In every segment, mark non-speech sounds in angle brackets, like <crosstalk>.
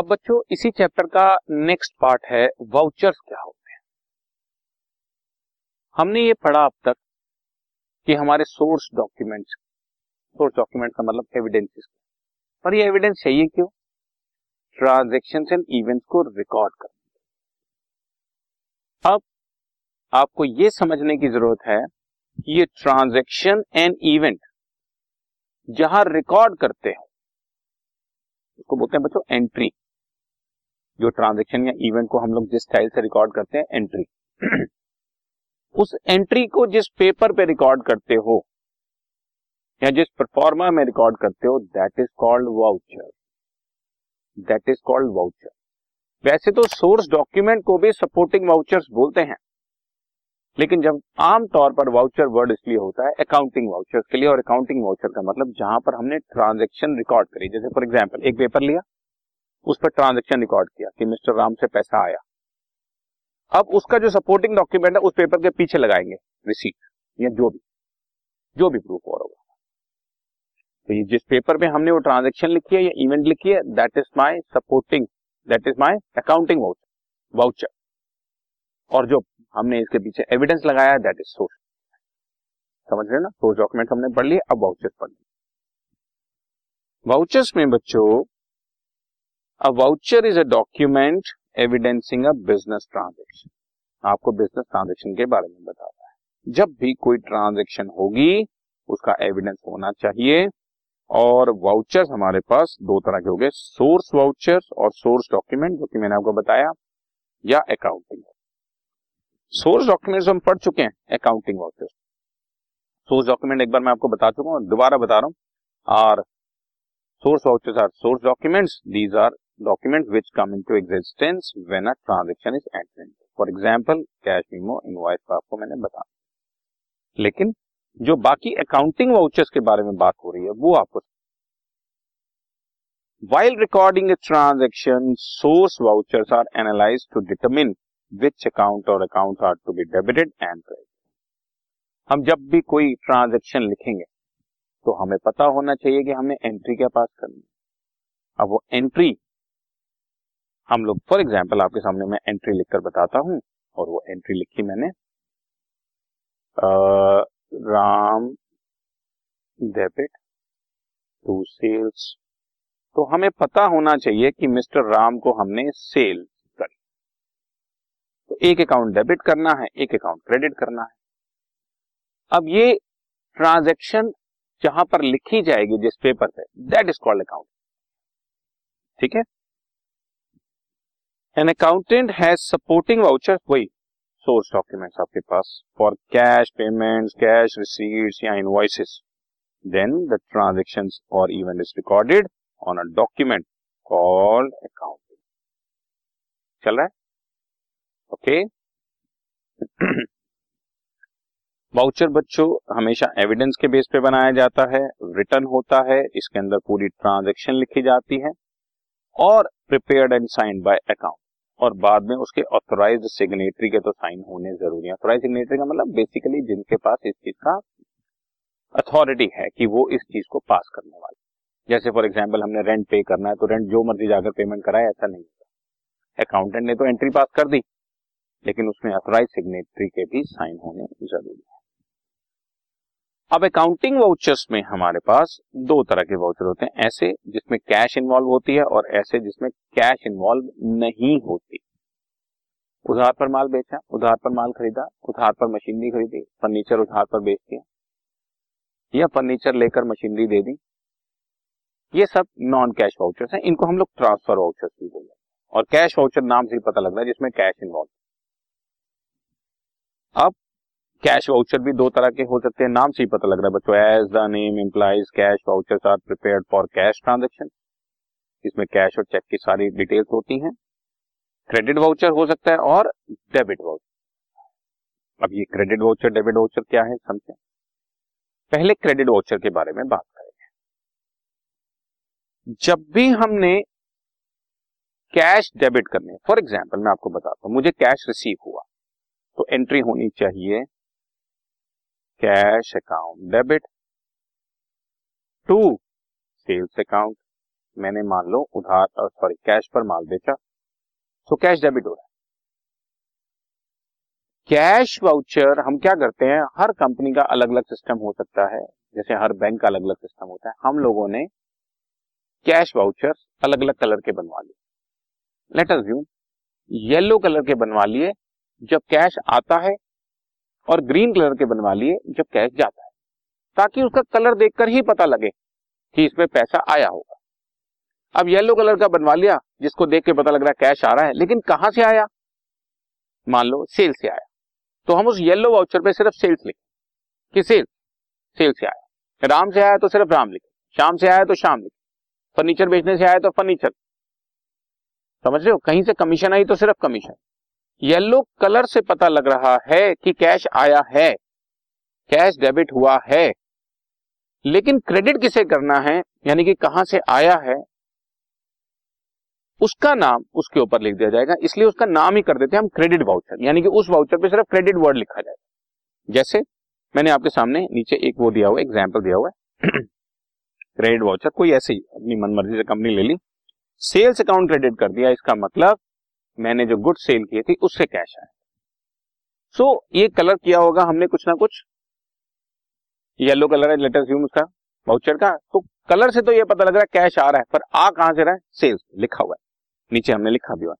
अब बच्चों, इसी चैप्टर का नेक्स्ट पार्ट है वाउचर्स क्या होते हैं? हमने ये पढ़ा अब तक कि हमारे सोर्स डॉक्यूमेंट्स सोर्स डॉक्यूमेंट का मतलब एविडेंसेस पर ये एविडेंस चाहिए क्यों? ट्रांजेक्शन एंड इवेंट्स को रिकॉर्ड कर अब आपको ये समझने की ज़रूरत है कि ये ट्रांजेक्शन एंड इवेंट जहाँ रिकॉर्ड करते हैं, उसको बोलते हैं बच्चों एंट्री जो ट्रांजेक्शन या इवेंट को हम लोग जिस स्टाइल से रिकॉर्ड करते हैं एंट्री <clears throat> उस एंट्री को जिस पेपर पे रिकॉर्ड करते हो, या जिस परफॉर्मा में रिकॉर्ड करते हो that is called voucher that is called voucher वैसे तो सोर्स डॉक्यूमेंट को भी सपोर्टिंग वाउचर्स बोलते हैं, लेकिन जब आमतौर पर वाउचर वर्ड इसलिए होता है अकाउंटिंग वाउचर के लिए, और अकाउंटिंग वाउचर का मतलब जहाँ पर हमने ट्रांजेक्शन रिकॉर्ड करी। जैसे फॉर एग्ज़ाम्पल एक पेपर लिया उस पर ट्रांजेक्शन रिकॉर्ड किया कि मिस्टर राम से पैसा आया। अब उसका जो सपोर्टिंग डॉक्यूमेंट है, उस पेपर के पीछे लगाएँगे। रिसीट या जो भी। जो भी प्रूफ हो रहा होगा। तो ये जिस पेपर में हमने वो ट्रांजेक्शन लिखी है, या इवेंट लिखी है that is my supporting that is my accounting voucher voucher और जो हमने इसके पीछे एविडेंस लगाया दैट इज़ सोर्स समझ रहे ना? सोर्स डॉक्यूमेंट हमने पढ़ लिए अब वाउचर्स पढ़ लिए वाउचर्स में बच्चों a voucher is a document evidencing a business transaction आपको बिज़नेस ट्रांजेक्शन के बारे में बताता है। जब भी कोई ट्रांजेक्शन होगी, उसका एविडेंस होना चाहिए और वाउचर्स हमारे पास दो तरह के हो गए सोर्स वाउचर्स और सोर्स डॉक्यूमेंट जो कि मैंने आपको बताया, या अकाउंटिंग सोर्स डॉक्यूमेंट्स हम पढ़ चुके हैं अकाउंटिंग वाउचर्स सोर्स डॉक्यूमेंट एक बार मैं आपको बता चुका हूँ, दोबारा बता रहा हूँ। और source vouchers are source documents these are documents which come into existence when a transaction is entering for example cash memo invoice का आपको मैंने बता लेकिन जो बाकी अकाउंटिंग वाउचर्स के बारे में बात हो रही है वो आपको While recording a transaction, source vouchers are analyzed to determine which account or accounts are to be debited and credited. हम जब भी कोई ट्रांजेक्शन लिखेंगे तो हमें पता होना चाहिए कि हमने एंट्री क्या पास करनी है। अब वो एंट्री हम लोग फॉर एग्ज़ाम्पल आपके सामने मैं एंट्री लिखकर बताता हूँ और वो एंट्री लिखी मैंने। आ, राम डेबिट टू सेल्स तो हमें पता होना चाहिए कि मिस्टर राम को हमने सेल करी। तो एक अकाउंट डेबिट करना है एक अकाउंट क्रेडिट करना है। अब ये ट्रांजैक्शन जहाँ पर लिखी जाएगी जिस पेपर पे दैट इज़ कॉल्ड अकाउंट ठीक है? An accountant has supporting voucher वही सोर्स डॉक्यूमेंट्स आपके पास for cash payments cash receipts या इनवॉइसेस देन द ट्रांजेक्शन और event is recorded on a document called accounting चल रहा है? ओके वाउचर <clears throat> बच्चों, हमेशा एविडेंस के बेस पे बनाया जाता है रिटर्न होता है, इसके अंदर पूरी ट्रांजेक्शन लिखी जाती है। और prepared and signed by account और बाद में उसके ऑथोराइज सिग्नेटरी के तो साइन होने ज़रूरी है। ऑथोराइज सिग्नेटरी का मतलब बेसिकली जिनके पास इस चीज़ का अथॉरिटी है कि वो इस चीज़ को पास करने वाले जैसे फॉर एग्ज़ाम्पल हमने रेंट पे करना है तो रेंट जो मर्ज़ी जाकर पेमेंट कराए, ऐसा नहीं होता। अकाउंटेंट ने तो एंट्री पास कर दी, लेकिन उसमें अथोराइज सिग्नेटरी के भी साइन होने ज़रूरी है। अब अकाउंटिंग वाउचर्स में हमारे पास दो तरह के वाउचर होते हैं। ऐसे जिसमें कैश इन्वॉल्व होती है और ऐसे जिसमें कैश इन्वॉल्व नहीं होती। उधार पर माल बेचा, उधार पर माल खरीदा, उधार पर मशीनरी खरीदी फर्नीचर उधार पर बेच दिया, या फर्नीचर लेकर मशीनरी दे दी। ये सब नॉन कैश वाउचर्स हैं। इनको हम लोग ट्रांसफ़र वाउचर्स भी बोलते हैं। और कैश वाउचर नाम से ही पता लग रहा है जिसमें कैश इन्वॉल्व अब कैश वाउचर भी दो तरह के हो सकते हैं। नाम से ही पता लग रहा है बच्चों। As the name implies cash vouchers are prepared for cash transaction इसमें कैश और चेक की सारी डिटेल्स होती हैं। क्रेडिट वाउचर हो सकता है और डेबिट वाउचर अब ये क्रेडिट वाउचर डेबिट वाउचर क्या है, समझे। पहले क्रेडिट वाउचर के बारे में बात करेंगे। जब भी हमने कैश डेबिट करने फॉर एग्ज़ाम्पल मैं आपको बताता हूँ, मुझे कैश रिसीव हुआ तो एंट्री होनी चाहिए cash account, debit. To, sales account. मैंने मान लो उधार और सॉरी, कैश पर माल बेचा तो कैश डेबिट हो रहा है। कैश वाउचर हम क्या करते हैं? हर कंपनी का अलग अलग सिस्टम हो सकता है, जैसे हर बैंक का अलग अलग सिस्टम होता है। हम लोगों ने कैश वाउचर अलग अलग कलर के बनवा लिए। लेट अस येलो कलर के बनवा लिए, जब कैश आता है और ग्रीन कलर के बनवा लिए जब कैश जाता है, ताकि उसका कलर देखकर ही पता लगे कि इसमें पैसा आया होगा। अब येलो कलर का बनवा लिया, जिसको देख के पता लग रहा है कैश आ रहा है, लेकिन कहाँ से आया? मान लो सेल से आया। तो हम उस येलो वाउचर पे सिर्फ़ सेल्स लिखें। कि सेल सेल से आया। राम से आया तो सिर्फ़ राम लिखे। शाम से आया तो शाम लिखे। फर्नीचर बेचने से आया तो फर्नीचर। समझ रहे हो? कहीं से कमीशन आई तो सिर्फ़ कमीशन। येलो कलर से पता लग रहा है कि कैश आया है। कैश डेबिट हुआ है। लेकिन क्रेडिट किसे करना है? यानी कि कहाँ से आया है? उसका नाम उसके ऊपर लिख दिया जाएगा। इसलिए उसका नाम ही कर देते हैं हम क्रेडिट वाउचर। यानी कि उस वाउचर पे सिर्फ़ क्रेडिट वर्ड लिखा जाएगा। जैसे मैंने आपके सामने नीचे एक वो दिया हुआ एग्ज़ाम्पल दिया हुआ है। <clears throat> क्रेडिट वाउचर, कोई ऐसे ही अपनी मनमर्जी से कंपनी ले ली। सेल्स अकाउंट क्रेडिट कर दिया। इसका मतलब मैंने जो गुड सेल किए थी उससे कैश आया सो so, ये कलर किया होगा हमने कुछ ना कुछ। येलो कलर है लेटर ज्यूम उसका वाउचर का। तो कलर से तो ये पता लग रहा है कैश आ रहा है पर आ कहाँ से रहा है? सेल्स लिखा हुआ है। नीचे हमने लिखा भी हुआ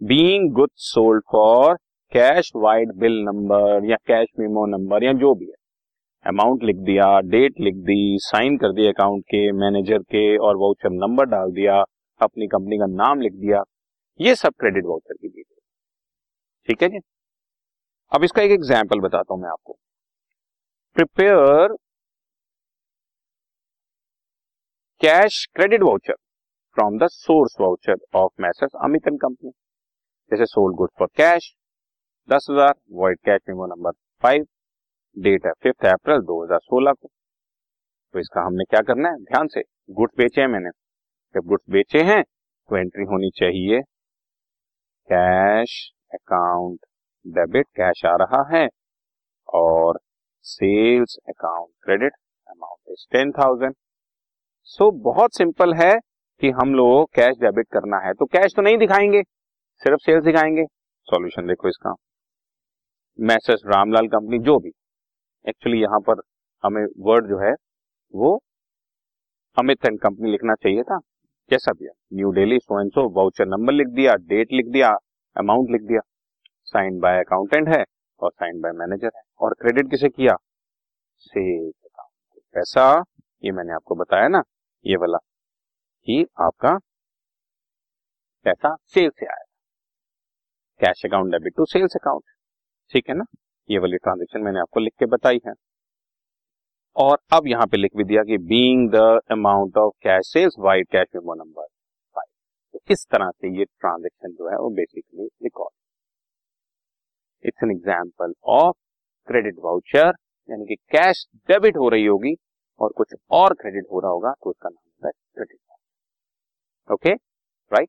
being good sold for cash vide bill number या कैश मीमो नंबर या जो भी है। अमाउंट लिख दिया डेट लिख दी साइन कर दिया अकाउंट के मैनेजर के और वाउचर नंबर डाल दिया अपनी कंपनी का नाम लिख दिया। ये सब क्रेडिट वाउचर की डिटेल ठीक है जी? अब इसका एक एग्ज़ाम्पल बताता हूँ मैं आपको। Prepare cash credit voucher from the source voucher of messrs Amit and company जैसे सोल्ड गुड फॉर कैश दस हज़ार vide cash memo number five date है फिफ्थ अप्रैल 2016 को। तो इसका हमने क्या करना है? ध्यान से गुड्स बेचे हैं मैंने। जब गुड्स बेचे हैं तो एंट्री होनी चाहिए। कैश अकाउंट, डेबिट कैश आ रहा है और sales account credit amount is ten thousand. So बहुत सिंपल है कि हम लोग कैश डेबिट करना है। तो कैश तो नहीं दिखाएँगे, सिर्फ़ सेल्स दिखाएँगे। सॉल्यूशन देखो इसका। मैसेज रामलाल कंपनी जो भी। एक्चुअली यहाँ पर हमें वर्ड जो है, वो अमित एंड कंपनी लिखना चाहिए था। कैसा भी New Delhi so and so voucher number लिख दिया डेट लिख दिया अमाउंट लिख दिया। साइन बाय अकाउंटेंट है और साइन बाय मैनेजर है। और क्रेडिट किसे किया? सेल्स अकाउंट पैसा, ये मैंने आपको बताया ना, ये वाला। कि आपका पैसा सेल से आया। Cash account debit to sales account ठीक है ना? ये वाली ट्रांजेक्शन मैंने आपको लिख के बताई है। और अब यहाँ पे लिख भी दिया कि being the amount of cash sales vide cash memo number five तो इस तरह से ये ट्रांजेक्शन जो है वो basically record it's an example of credit voucher यानी कि कैश डेबिट हो रही होगी और कुछ और क्रेडिट हो रहा होगा तो उसका नाम होता है credit okay right